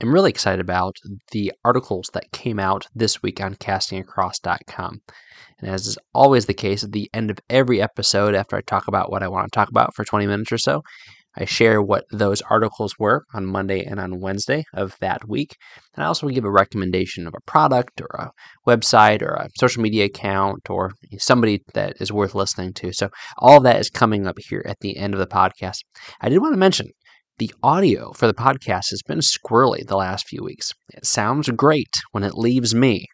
am really excited about the articles that came out this week on castingacross.com. And as is always the case at the end of every episode, after I talk about what I want to talk about for 20 minutes or so, I share what those articles were on Monday and on Wednesday of that week. And I also give a recommendation of a product or a website or a social media account or somebody that is worth listening to. So all of that is coming up here at the end of the podcast. I did want to mention the audio for the podcast has been squirrely the last few weeks. It sounds great when it leaves me,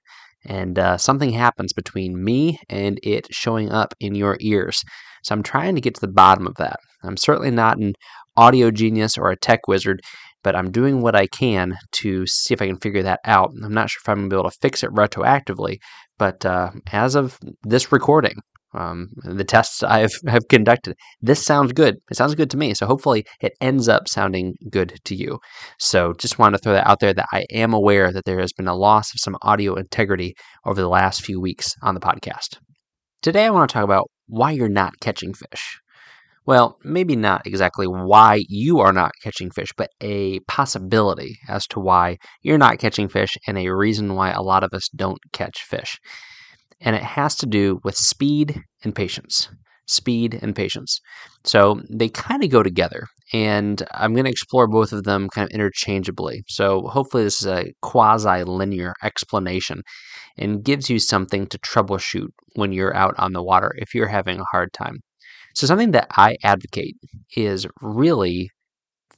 and uh, something happens between me and it showing up in your ears. So I'm trying to get to the bottom of that. I'm certainly not an audio genius or a tech wizard, but I'm doing what I can to see if I can figure that out. I'm not sure if I'm going to be able to fix it retroactively, but uh, as of this recording, um, the tests I've have conducted. This sounds good. It sounds good to me. So hopefully it ends up sounding good to you. So just wanted to throw that out there that I am aware that there has been a loss of some audio integrity over the last few weeks on the podcast. Today I want to talk about why you're not catching fish. Well, maybe not exactly why you are not catching fish, but a possibility as to why you're not catching fish and a reason why a lot of us don't catch fish and it has to do with speed and patience. Speed and patience. So they kind of go together, and I'm going to explore both of them kind of interchangeably. So hopefully, this is a quasi linear explanation and gives you something to troubleshoot when you're out on the water if you're having a hard time. So, something that I advocate is really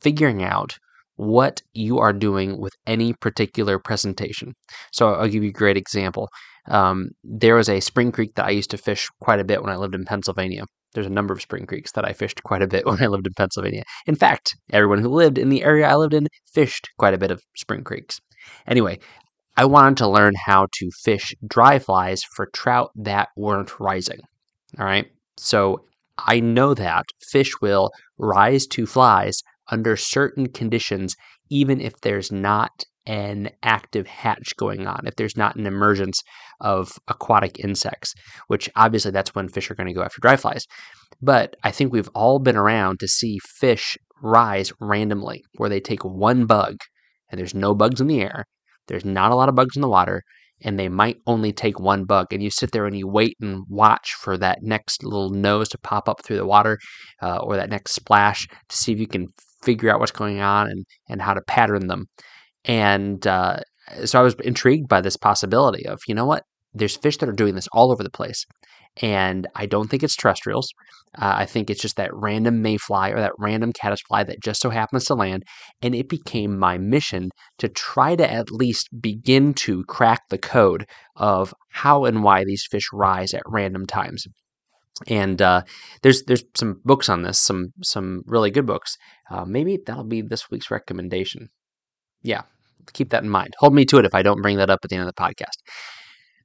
figuring out what you are doing with any particular presentation. So, I'll give you a great example. Um, there was a spring creek that I used to fish quite a bit when I lived in Pennsylvania. There's a number of spring creeks that I fished quite a bit when I lived in Pennsylvania. In fact, everyone who lived in the area I lived in fished quite a bit of spring creeks. Anyway, I wanted to learn how to fish dry flies for trout that weren't rising. All right. So I know that fish will rise to flies under certain conditions, even if there's not an active hatch going on, if there's not an emergence of aquatic insects, which obviously that's when fish are going to go after dry flies. But I think we've all been around to see fish rise randomly, where they take one bug and there's no bugs in the air, there's not a lot of bugs in the water, and they might only take one bug. And you sit there and you wait and watch for that next little nose to pop up through the water uh, or that next splash to see if you can figure out what's going on and, and how to pattern them. And uh, so I was intrigued by this possibility of, you know what? There's fish that are doing this all over the place. And I don't think it's terrestrials. Uh, I think it's just that random mayfly or that random caddisfly that just so happens to land. And it became my mission to try to at least begin to crack the code of how and why these fish rise at random times. And uh, there's there's some books on this, some some really good books. Uh, maybe that'll be this week's recommendation. Yeah, keep that in mind. Hold me to it if I don't bring that up at the end of the podcast.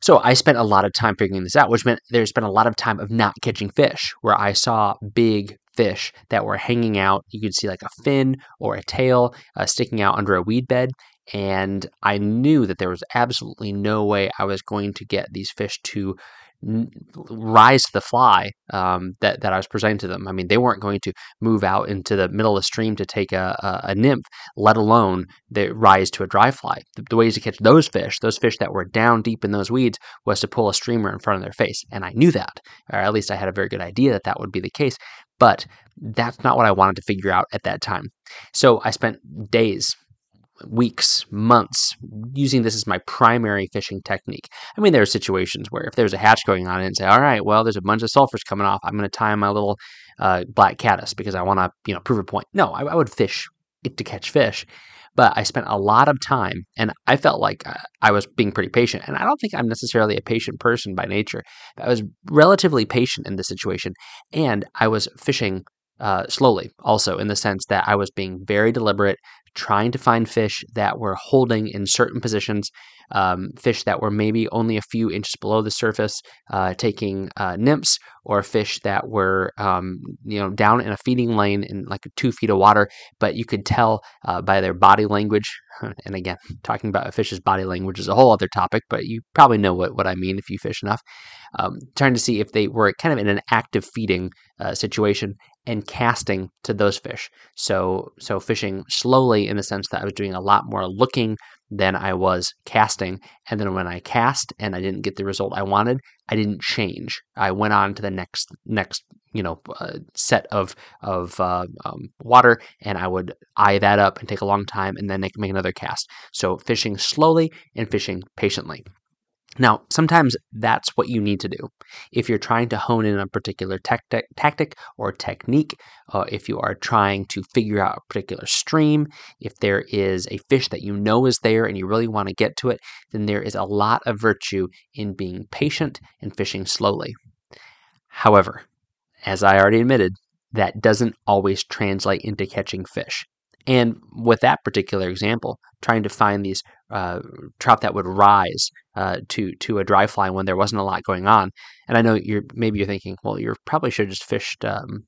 So I spent a lot of time figuring this out, which meant there's been a lot of time of not catching fish, where I saw big fish that were hanging out. You could see like a fin or a tail uh, sticking out under a weed bed. And I knew that there was absolutely no way I was going to get these fish to rise to the fly um, that that I was presenting to them. I mean, they weren't going to move out into the middle of the stream to take a, a, a nymph, let alone they rise to a dry fly. The, the, ways to catch those fish, those fish that were down deep in those weeds, was to pull a streamer in front of their face, and I knew that, or at least I had a very good idea that that would be the case. But that's not what I wanted to figure out at that time. So I spent days weeks, months using this as my primary fishing technique. I mean, there are situations where if there's a hatch going on and say, all right, well, there's a bunch of sulfurs coming off, I'm going to tie my little uh, black caddis because I want to, you know, prove a point. No, I, I would fish it to catch fish. But I spent a lot of time and I felt like uh, I was being pretty patient. And I don't think I'm necessarily a patient person by nature. I was relatively patient in this situation and I was fishing uh, slowly also in the sense that I was being very deliberate, trying to find fish that were holding in certain positions, um, fish that were maybe only a few inches below the surface, uh, taking uh, nymphs, or fish that were um, you know down in a feeding lane in like two feet of water, but you could tell uh, by their body language. And again, talking about a fish's body language is a whole other topic, but you probably know what, what I mean if you fish enough. Um, trying to see if they were kind of in an active feeding uh, situation and casting to those fish. So so fishing slowly in the sense that I was doing a lot more looking than I was casting. And then when I cast and I didn't get the result I wanted, I didn't change. I went on to the next next you know uh, set of of uh, um, water, and I would eye that up and take a long time, and then make, make another cast. So fishing slowly and fishing patiently. Now, sometimes that's what you need to do. If you're trying to hone in a particular tactic, tactic or technique, uh, if you are trying to figure out a particular stream, if there is a fish that you know is there and you really want to get to it, then there is a lot of virtue in being patient and fishing slowly. However, as I already admitted, that doesn't always translate into catching fish. And with that particular example, trying to find these uh, trout that would rise uh, to to a dry fly when there wasn't a lot going on. And I know you're maybe you're thinking, well, you probably should have just fished um,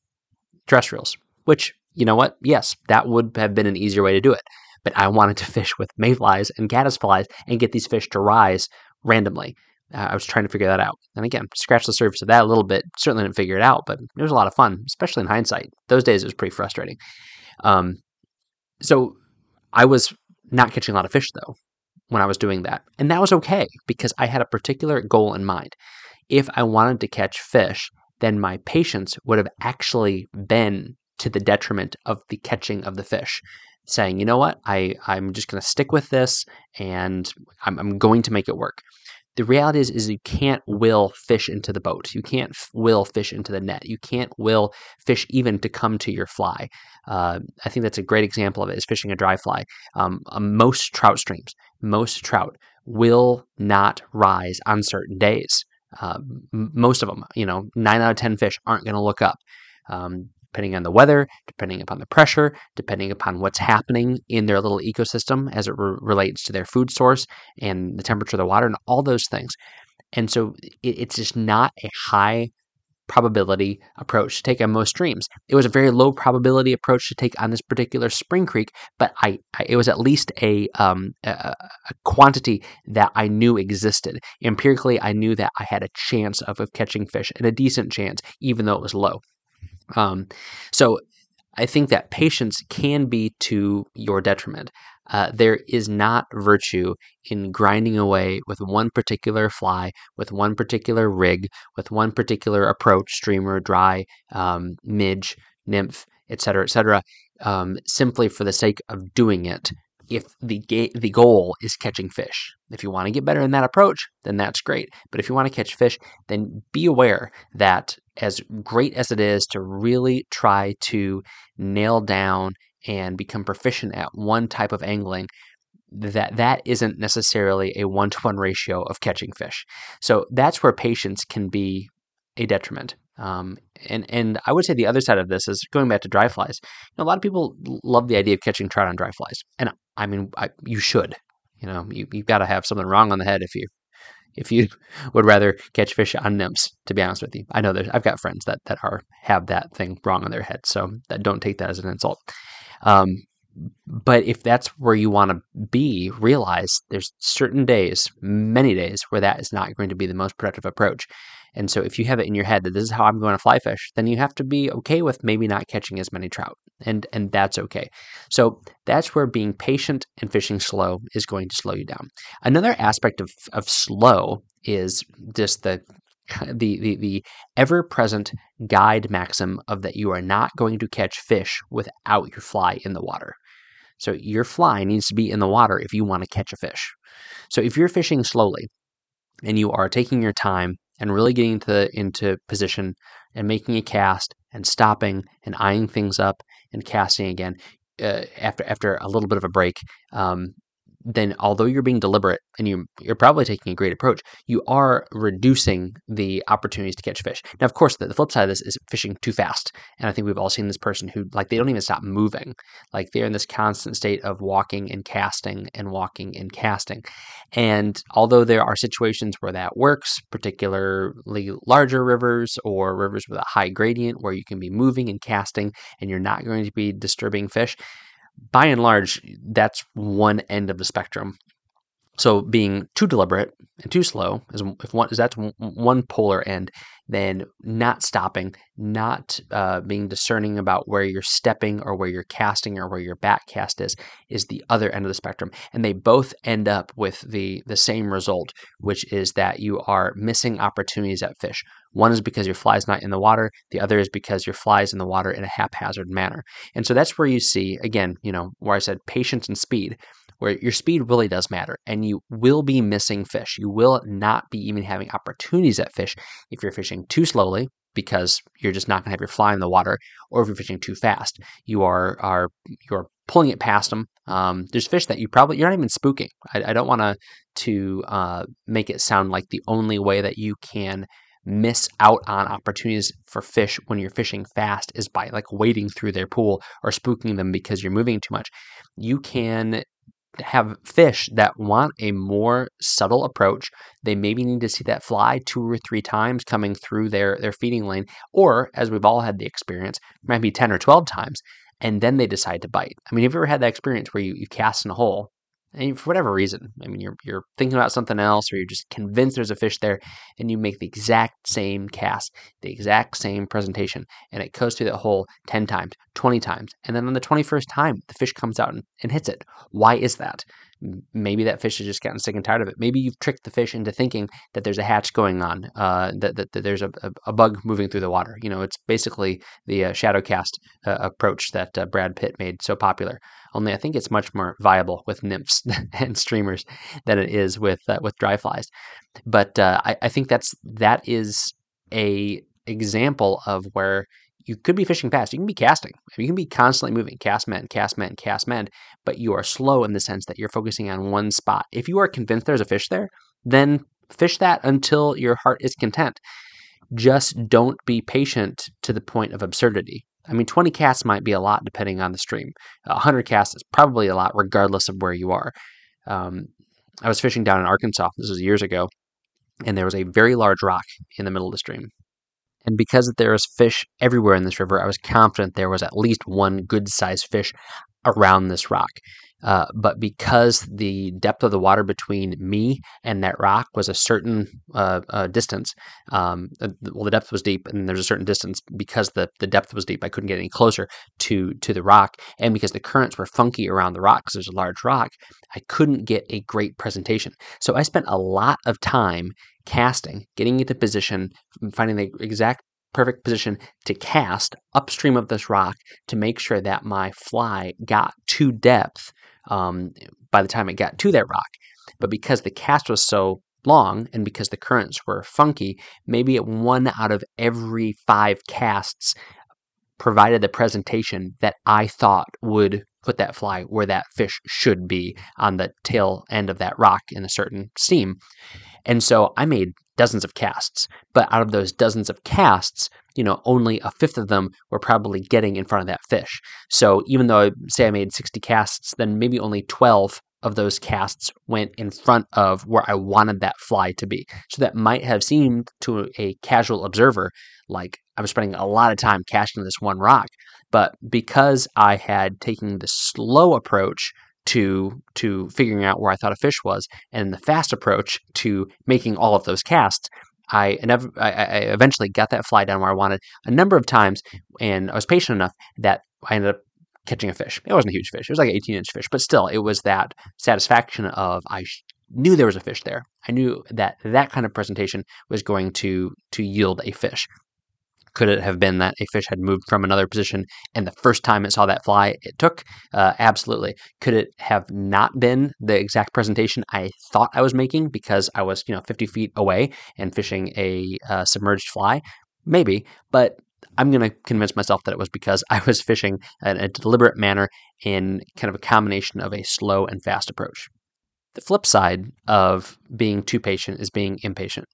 terrestrials. Which you know what? Yes, that would have been an easier way to do it. But I wanted to fish with mayflies and caddisflies and get these fish to rise randomly. Uh, I was trying to figure that out. And again, scratch the surface of that a little bit. Certainly didn't figure it out, but it was a lot of fun, especially in hindsight. Those days it was pretty frustrating. Um, so I was not catching a lot of fish though when I was doing that. And that was okay because I had a particular goal in mind. If I wanted to catch fish, then my patience would have actually been to the detriment of the catching of the fish. Saying, you know what, I, I'm just going to stick with this and I'm, I'm going to make it work the reality is is you can't will fish into the boat. You can't will fish into the net. You can't will fish even to come to your fly. Uh, i think that's a great example of it is fishing a dry fly. Um, uh, most trout streams most trout will not rise on certain days. Uh, m- most of them you know nine out of ten fish aren't going to look up. Um, depending on the weather, depending upon the pressure, depending upon what's happening in their little ecosystem as it re- relates to their food source and the temperature of the water and all those things. And so it, it's just not a high probability approach to take on most streams. It was a very low probability approach to take on this particular spring creek, but I, I it was at least a, um, a, a quantity that I knew existed. Empirically, I knew that I had a chance of, of catching fish and a decent chance, even though it was low. Um, so I think that patience can be to your detriment. Uh, there is not virtue in grinding away with one particular fly, with one particular rig, with one particular approach, streamer, dry, um, midge, nymph, etc., etc., um, simply for the sake of doing it if the ga- the goal is catching fish. If you want to get better in that approach, then that's great. But if you want to catch fish, then be aware that as great as it is to really try to nail down and become proficient at one type of angling, that that isn't necessarily a one-to-one ratio of catching fish. So that's where patience can be a detriment. Um, and and I would say the other side of this is going back to dry flies. You know, a lot of people love the idea of catching trout on dry flies, and I mean, I, you should. You know, you you've got to have something wrong on the head if you if you would rather catch fish on nymphs. To be honest with you, I know there's I've got friends that that are have that thing wrong on their head, so that don't take that as an insult. Um, but if that's where you want to be, realize there's certain days, many days, where that is not going to be the most productive approach. And so if you have it in your head that this is how I'm going to fly fish, then you have to be okay with maybe not catching as many trout. And and that's okay. So that's where being patient and fishing slow is going to slow you down. Another aspect of, of slow is just the the, the, the ever present guide maxim of that you are not going to catch fish without your fly in the water. So your fly needs to be in the water if you want to catch a fish. So if you're fishing slowly and you are taking your time and really getting into, into position and making a cast and stopping and eyeing things up and casting again uh, after after a little bit of a break, um, then although you're being deliberate and you you're probably taking a great approach, you are reducing the opportunities to catch fish. Now, of course, the, the, flip side of this is fishing too fast, and I think we've all seen this person who like they don't even stop moving, like they're in this constant state of walking and casting and walking and casting. And although there are situations where that works, particularly larger rivers or rivers with a high gradient where you can be moving and casting and you're not going to be disturbing fish by and large, that's one end of the spectrum. So being too deliberate and too slow is if one is that's one polar end. Then not stopping, not uh, being discerning about where you're stepping or where you're casting or where your back cast is, is the other end of the spectrum. And they both end up with the the same result, which is that you are missing opportunities at fish. One is because your fly is not in the water. The other is because your fly is in the water in a haphazard manner. And so that's where you see again, you know, where I said patience and speed where your speed really does matter and you will be missing fish. You will not be even having opportunities at fish if you're fishing too slowly because you're just not going to have your fly in the water or if you're fishing too fast. You are are you're pulling it past them. Um, there's fish that you probably you're not even spooking. I, I don't want to to uh, make it sound like the only way that you can miss out on opportunities for fish when you're fishing fast is by like wading through their pool or spooking them because you're moving too much. You can have fish that want a more subtle approach. They maybe need to see that fly two or three times coming through their, their feeding lane, or as we've all had the experience, maybe 10 or 12 times, and then they decide to bite. I mean, have you ever had that experience where you, you cast in a hole and for whatever reason, I mean, you're you're thinking about something else, or you're just convinced there's a fish there, and you make the exact same cast, the exact same presentation, and it goes through that hole ten times, twenty times, and then on the twenty-first time, the fish comes out and, and hits it. Why is that? Maybe that fish has just gotten sick and tired of it. Maybe you've tricked the fish into thinking that there's a hatch going on, uh, that, that, that, there's a, a, bug moving through the water. You know, it's basically the uh, shadow cast uh, approach that uh, Brad Pitt made so popular. Only I think it's much more viable with nymphs and streamers than it is with uh, with dry flies. But uh, I, I think that's that is a example of where you could be fishing fast. You can be casting. You can be constantly moving, cast mend, cast mend, cast mend, but you are slow in the sense that you're focusing on one spot. If you are convinced there's a fish there, then fish that until your heart is content. Just don't be patient to the point of absurdity. I mean, 20 casts might be a lot depending on the stream. 100 casts is probably a lot regardless of where you are. Um, I was fishing down in Arkansas, this was years ago, and there was a very large rock in the middle of the stream. And because there was fish everywhere in this river, I was confident there was at least one good sized fish around this rock. Uh, but because the depth of the water between me and that rock was a certain uh, uh, distance, um, uh, well, the depth was deep, and there's a certain distance because the, the depth was deep. I couldn't get any closer to to the rock, and because the currents were funky around the rock, because there's a large rock, I couldn't get a great presentation. So I spent a lot of time casting, getting into position, finding the exact perfect position to cast upstream of this rock to make sure that my fly got to depth um, by the time it got to that rock. But because the cast was so long and because the currents were funky, maybe one out of every five casts provided the presentation that I thought would put that fly where that fish should be on the tail end of that rock in a certain seam. And so I made dozens of casts, but out of those dozens of casts, you know, only a fifth of them were probably getting in front of that fish. So even though I say I made 60 casts, then maybe only 12 of those casts went in front of where I wanted that fly to be. So that might have seemed to a casual observer like I was spending a lot of time casting this one rock. But because I had taken the slow approach to to figuring out where I thought a fish was, and the fast approach to making all of those casts, I, I, eventually got that fly down where I wanted a number of times, and I was patient enough that I ended up catching a fish. It wasn't a huge fish; it was like an 18 inch fish, but still, it was that satisfaction of I knew there was a fish there. I knew that that kind of presentation was going to to yield a fish. Could it have been that a fish had moved from another position and the first time it saw that fly it took? Uh, absolutely. Could it have not been the exact presentation I thought I was making because I was, you know, 50 feet away and fishing a uh, submerged fly? Maybe, but I'm going to convince myself that it was because I was fishing in a deliberate manner in kind of a combination of a slow and fast approach. The flip side of being too patient is being impatient.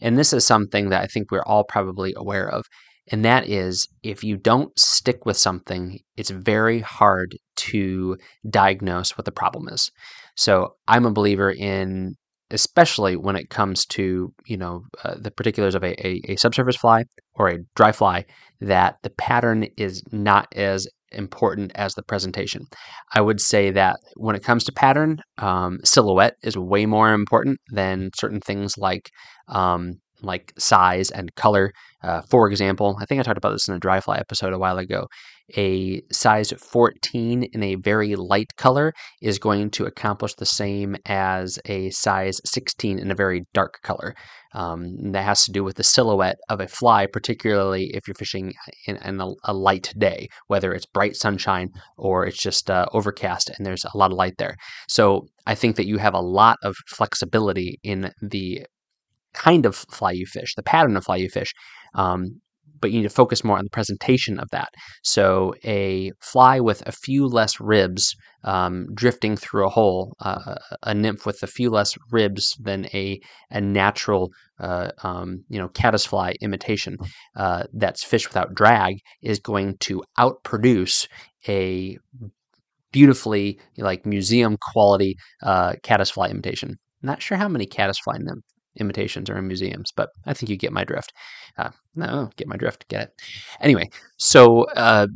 And this is something that I think we're all probably aware of. And that is if you don't stick with something, it's very hard to diagnose what the problem is. So I'm a believer in, especially when it comes to, you know, uh, the particulars of a, a, a subsurface fly or a dry fly, that the pattern is not as important as the presentation. I would say that when it comes to pattern, um, silhouette is way more important than certain things like um, like size and color. Uh, for example, I think I talked about this in a dry fly episode a while ago. A size 14 in a very light color is going to accomplish the same as a size 16 in a very dark color. Um, that has to do with the silhouette of a fly, particularly if you're fishing in, in a, a, light day, whether it's bright sunshine or it's just uh, overcast and there's a lot of light there. So I think that you have a lot of flexibility in the kind of fly you fish, the pattern of fly you fish. Um, but you need to focus more on the presentation of that. So a fly with a few less ribs um, drifting through a hole, uh, a nymph with a few less ribs than a a natural, uh, um, you know, caddisfly imitation uh, that's fish without drag is going to outproduce a beautifully like museum quality uh, caddisfly imitation. Not sure how many caddisfly nymph imitations are in museums, but I think you get my drift. Uh, no, get my drift, get it. Anyway, so uh,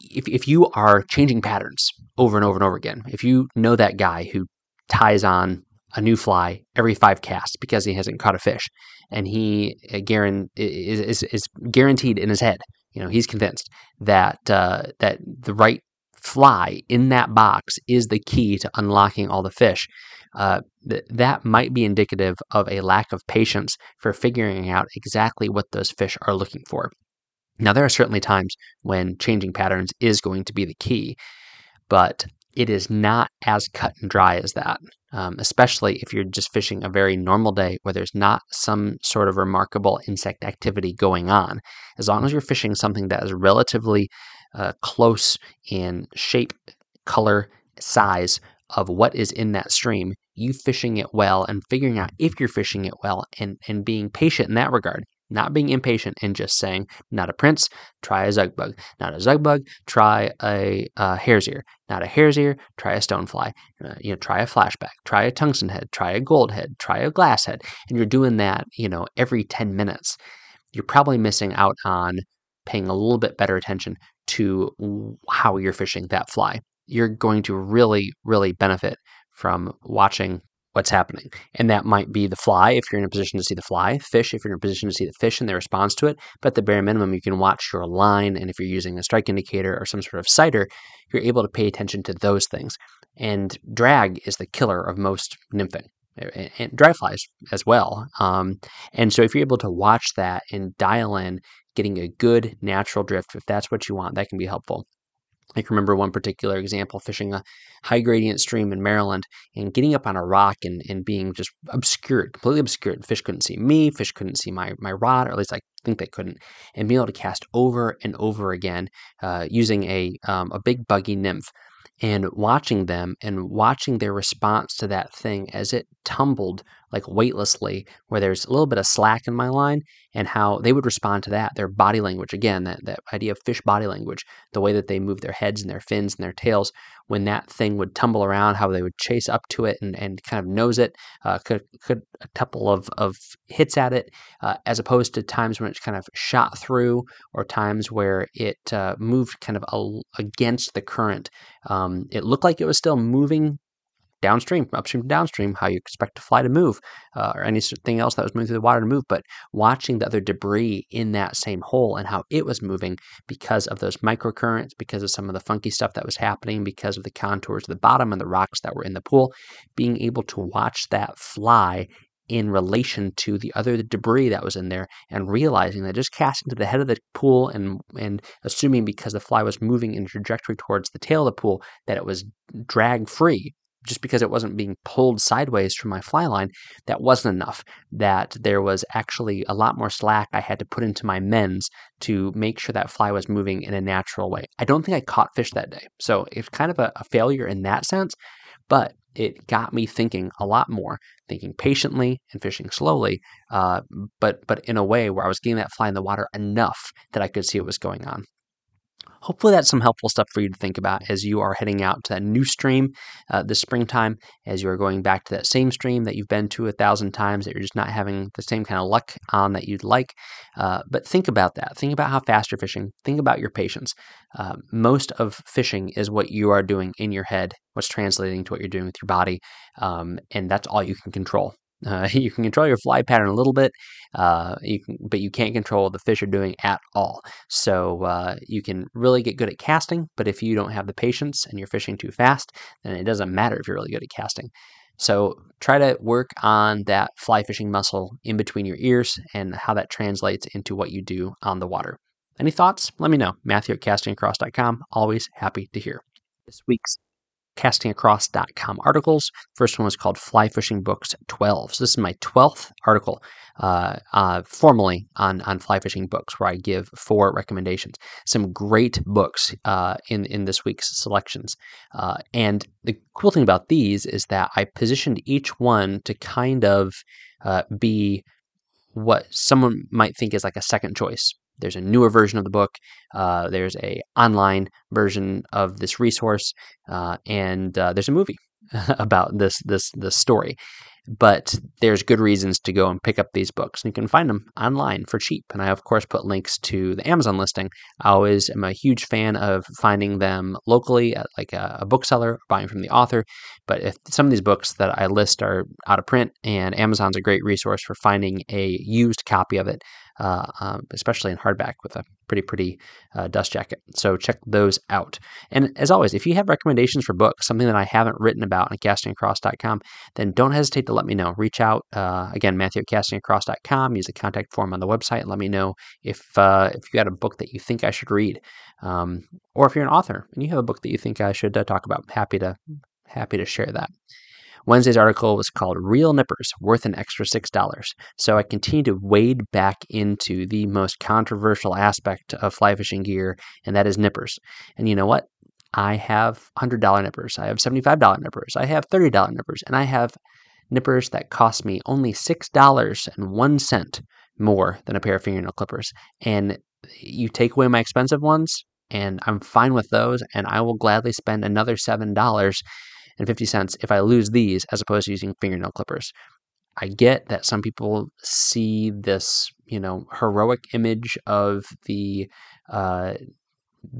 if, if you are changing patterns over and over and over again, if you know that guy who ties on a new fly every five casts because he hasn't caught a fish, and he uh, guaran- is, is, is guaranteed in his head, you know, he's convinced that uh, that the right fly in that box is the key to unlocking all the fish uh, th- that might be indicative of a lack of patience for figuring out exactly what those fish are looking for. Now, there are certainly times when changing patterns is going to be the key, but it is not as cut and dry as that, um, especially if you're just fishing a very normal day where there's not some sort of remarkable insect activity going on. As long as you're fishing something that is relatively uh, close in shape, color, size of what is in that stream, you fishing it well and figuring out if you're fishing it well and, and being patient in that regard. Not being impatient and just saying, not a prince, try a zug bug. Not a zug bug, try a, a hare's ear. Not a hare's ear, try a stonefly. Uh, you know, try a flashback, try a tungsten head, try a gold head, try a glass head. And you're doing that, you know, every 10 minutes. You're probably missing out on paying a little bit better attention to how you're fishing that fly you're going to really, really benefit from watching what's happening. And that might be the fly if you're in a position to see the fly, fish if you're in a position to see the fish and their response to it. But at the bare minimum, you can watch your line. And if you're using a strike indicator or some sort of sighter, you're able to pay attention to those things. And drag is the killer of most nymphing. And dry flies as well. Um, and so, if you're able to watch that and dial in getting a good natural drift, if that's what you want, that can be helpful. I can remember one particular example fishing a high gradient stream in Maryland and getting up on a rock and, and being just obscured, completely obscured. Fish couldn't see me, fish couldn't see my, my rod, or at least I think they couldn't. And being able to cast over and over again uh, using a, um, a big buggy nymph and watching them and watching their response to that thing as it tumbled like weightlessly, where there's a little bit of slack in my line, and how they would respond to that. Their body language, again, that, that idea of fish body language, the way that they move their heads and their fins and their tails, when that thing would tumble around, how they would chase up to it and, and kind of nose it, uh, could, could a couple of, of hits at it, uh, as opposed to times when it kind of shot through or times where it uh, moved kind of a, against the current. Um, it looked like it was still moving downstream, upstream to downstream, how you expect a fly to move, uh, or anything else that was moving through the water to move. But watching the other debris in that same hole and how it was moving because of those microcurrents, because of some of the funky stuff that was happening, because of the contours of the bottom and the rocks that were in the pool, being able to watch that fly in relation to the other debris that was in there and realizing that just casting to the head of the pool and and assuming because the fly was moving in a trajectory towards the tail of the pool that it was drag free just because it wasn't being pulled sideways from my fly line, that wasn't enough. That there was actually a lot more slack I had to put into my mends to make sure that fly was moving in a natural way. I don't think I caught fish that day. So it's kind of a, a failure in that sense, but it got me thinking a lot more, thinking patiently and fishing slowly, uh, but but in a way where I was getting that fly in the water enough that I could see what was going on hopefully that's some helpful stuff for you to think about as you are heading out to that new stream uh, this springtime, as you are going back to that same stream that you've been to a thousand times that you're just not having the same kind of luck on that you'd like. Uh, but think about that. Think about how fast you're fishing. Think about your patience. Uh, most of fishing is what you are doing in your head, what's translating to what you're doing with your body, um, and that's all you can control. Uh, you can control your fly pattern a little bit, uh, you can, but you can't control what the fish are doing at all. So uh, you can really get good at casting, but if you don't have the patience and you're fishing too fast, then it doesn't matter if you're really good at casting. So try to work on that fly fishing muscle in between your ears and how that translates into what you do on the water. Any thoughts? Let me know. Matthew at castingacross.com. Always happy to hear. This week's castingacross.com articles. First one was called Fly Fishing Books 12. So this is my 12th article uh, uh, formally on, on fly fishing books where I give four recommendations. Some great books uh, in, in this week's selections. Uh, and the cool thing about these is that I positioned each one to kind of uh, be what someone might think is like a second choice there's a newer version of the book. Uh, there's a online version of this resource, uh, and uh, there's a movie about this this this story but there's good reasons to go and pick up these books. And you can find them online for cheap. And I, of course, put links to the Amazon listing. I always am a huge fan of finding them locally at like a, a bookseller, buying from the author. But if some of these books that I list are out of print, and Amazon's a great resource for finding a used copy of it, uh, um, especially in hardback with a pretty, pretty uh, dust jacket. So check those out. And as always, if you have recommendations for books, something that I haven't written about on castingacross.com, then don't hesitate to let me know. Reach out uh, again, Matthew at castingacross.com. Use the contact form on the website and let me know if uh, if you got a book that you think I should read, um, or if you're an author and you have a book that you think I should uh, talk about. Happy to happy to share that. Wednesday's article was called Real Nippers Worth an Extra $6. So I continue to wade back into the most controversial aspect of fly fishing gear, and that is nippers. And you know what? I have $100 nippers, I have $75 nippers, I have $30 nippers, and I have nippers that cost me only $6.01 more than a pair of fingernail clippers. And you take away my expensive ones, and I'm fine with those, and I will gladly spend another $7 and 50 cents if I lose these as opposed to using fingernail clippers. I get that some people see this, you know, heroic image of the uh,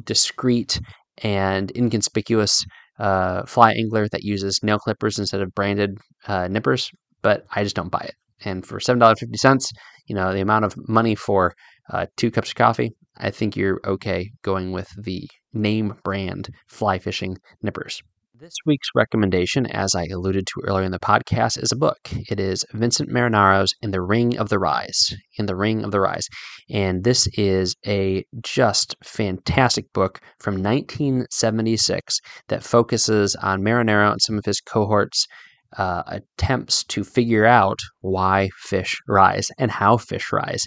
discreet and inconspicuous uh, fly angler that uses nail clippers instead of branded uh, nippers, but I just don't buy it. And for seven dollars fifty cents, you know, the amount of money for uh, two cups of coffee, I think you're okay going with the name brand fly fishing nippers This week's recommendation, as I alluded to earlier in the podcast, is a book. It is Vincent Marinaro's In the Ring of the Rise. In the Ring of the Rise. And this is a just fantastic book from 1976 that focuses on Marinaro and some of his cohorts uh, attempts to figure out why fish rise and how fish rise.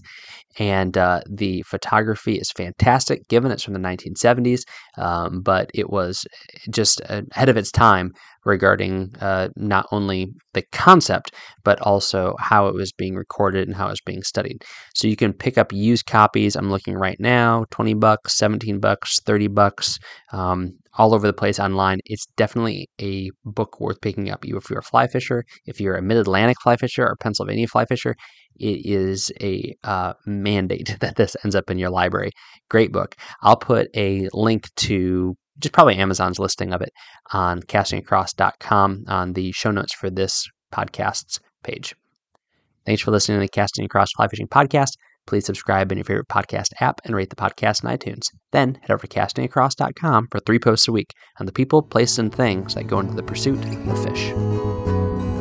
And uh, the photography is fantastic, given it's from the 1970s, um, but it was just ahead of its time regarding uh, not only the concept, but also how it was being recorded and how it was being studied. So you can pick up used copies. I'm looking right now 20 bucks, 17 bucks, 30 bucks. Um, all over the place online. It's definitely a book worth picking up. If you're a fly fisher, if you're a mid Atlantic fly fisher or Pennsylvania fly fisher, it is a uh, mandate that this ends up in your library. Great book. I'll put a link to just probably Amazon's listing of it on castingacross.com on the show notes for this podcast's page. Thanks for listening to the Casting Across Fly Fishing Podcast. Please subscribe in your favorite podcast app and rate the podcast in iTunes. Then head over to castingacross.com for three posts a week on the people, places, and things that go into the pursuit of the fish.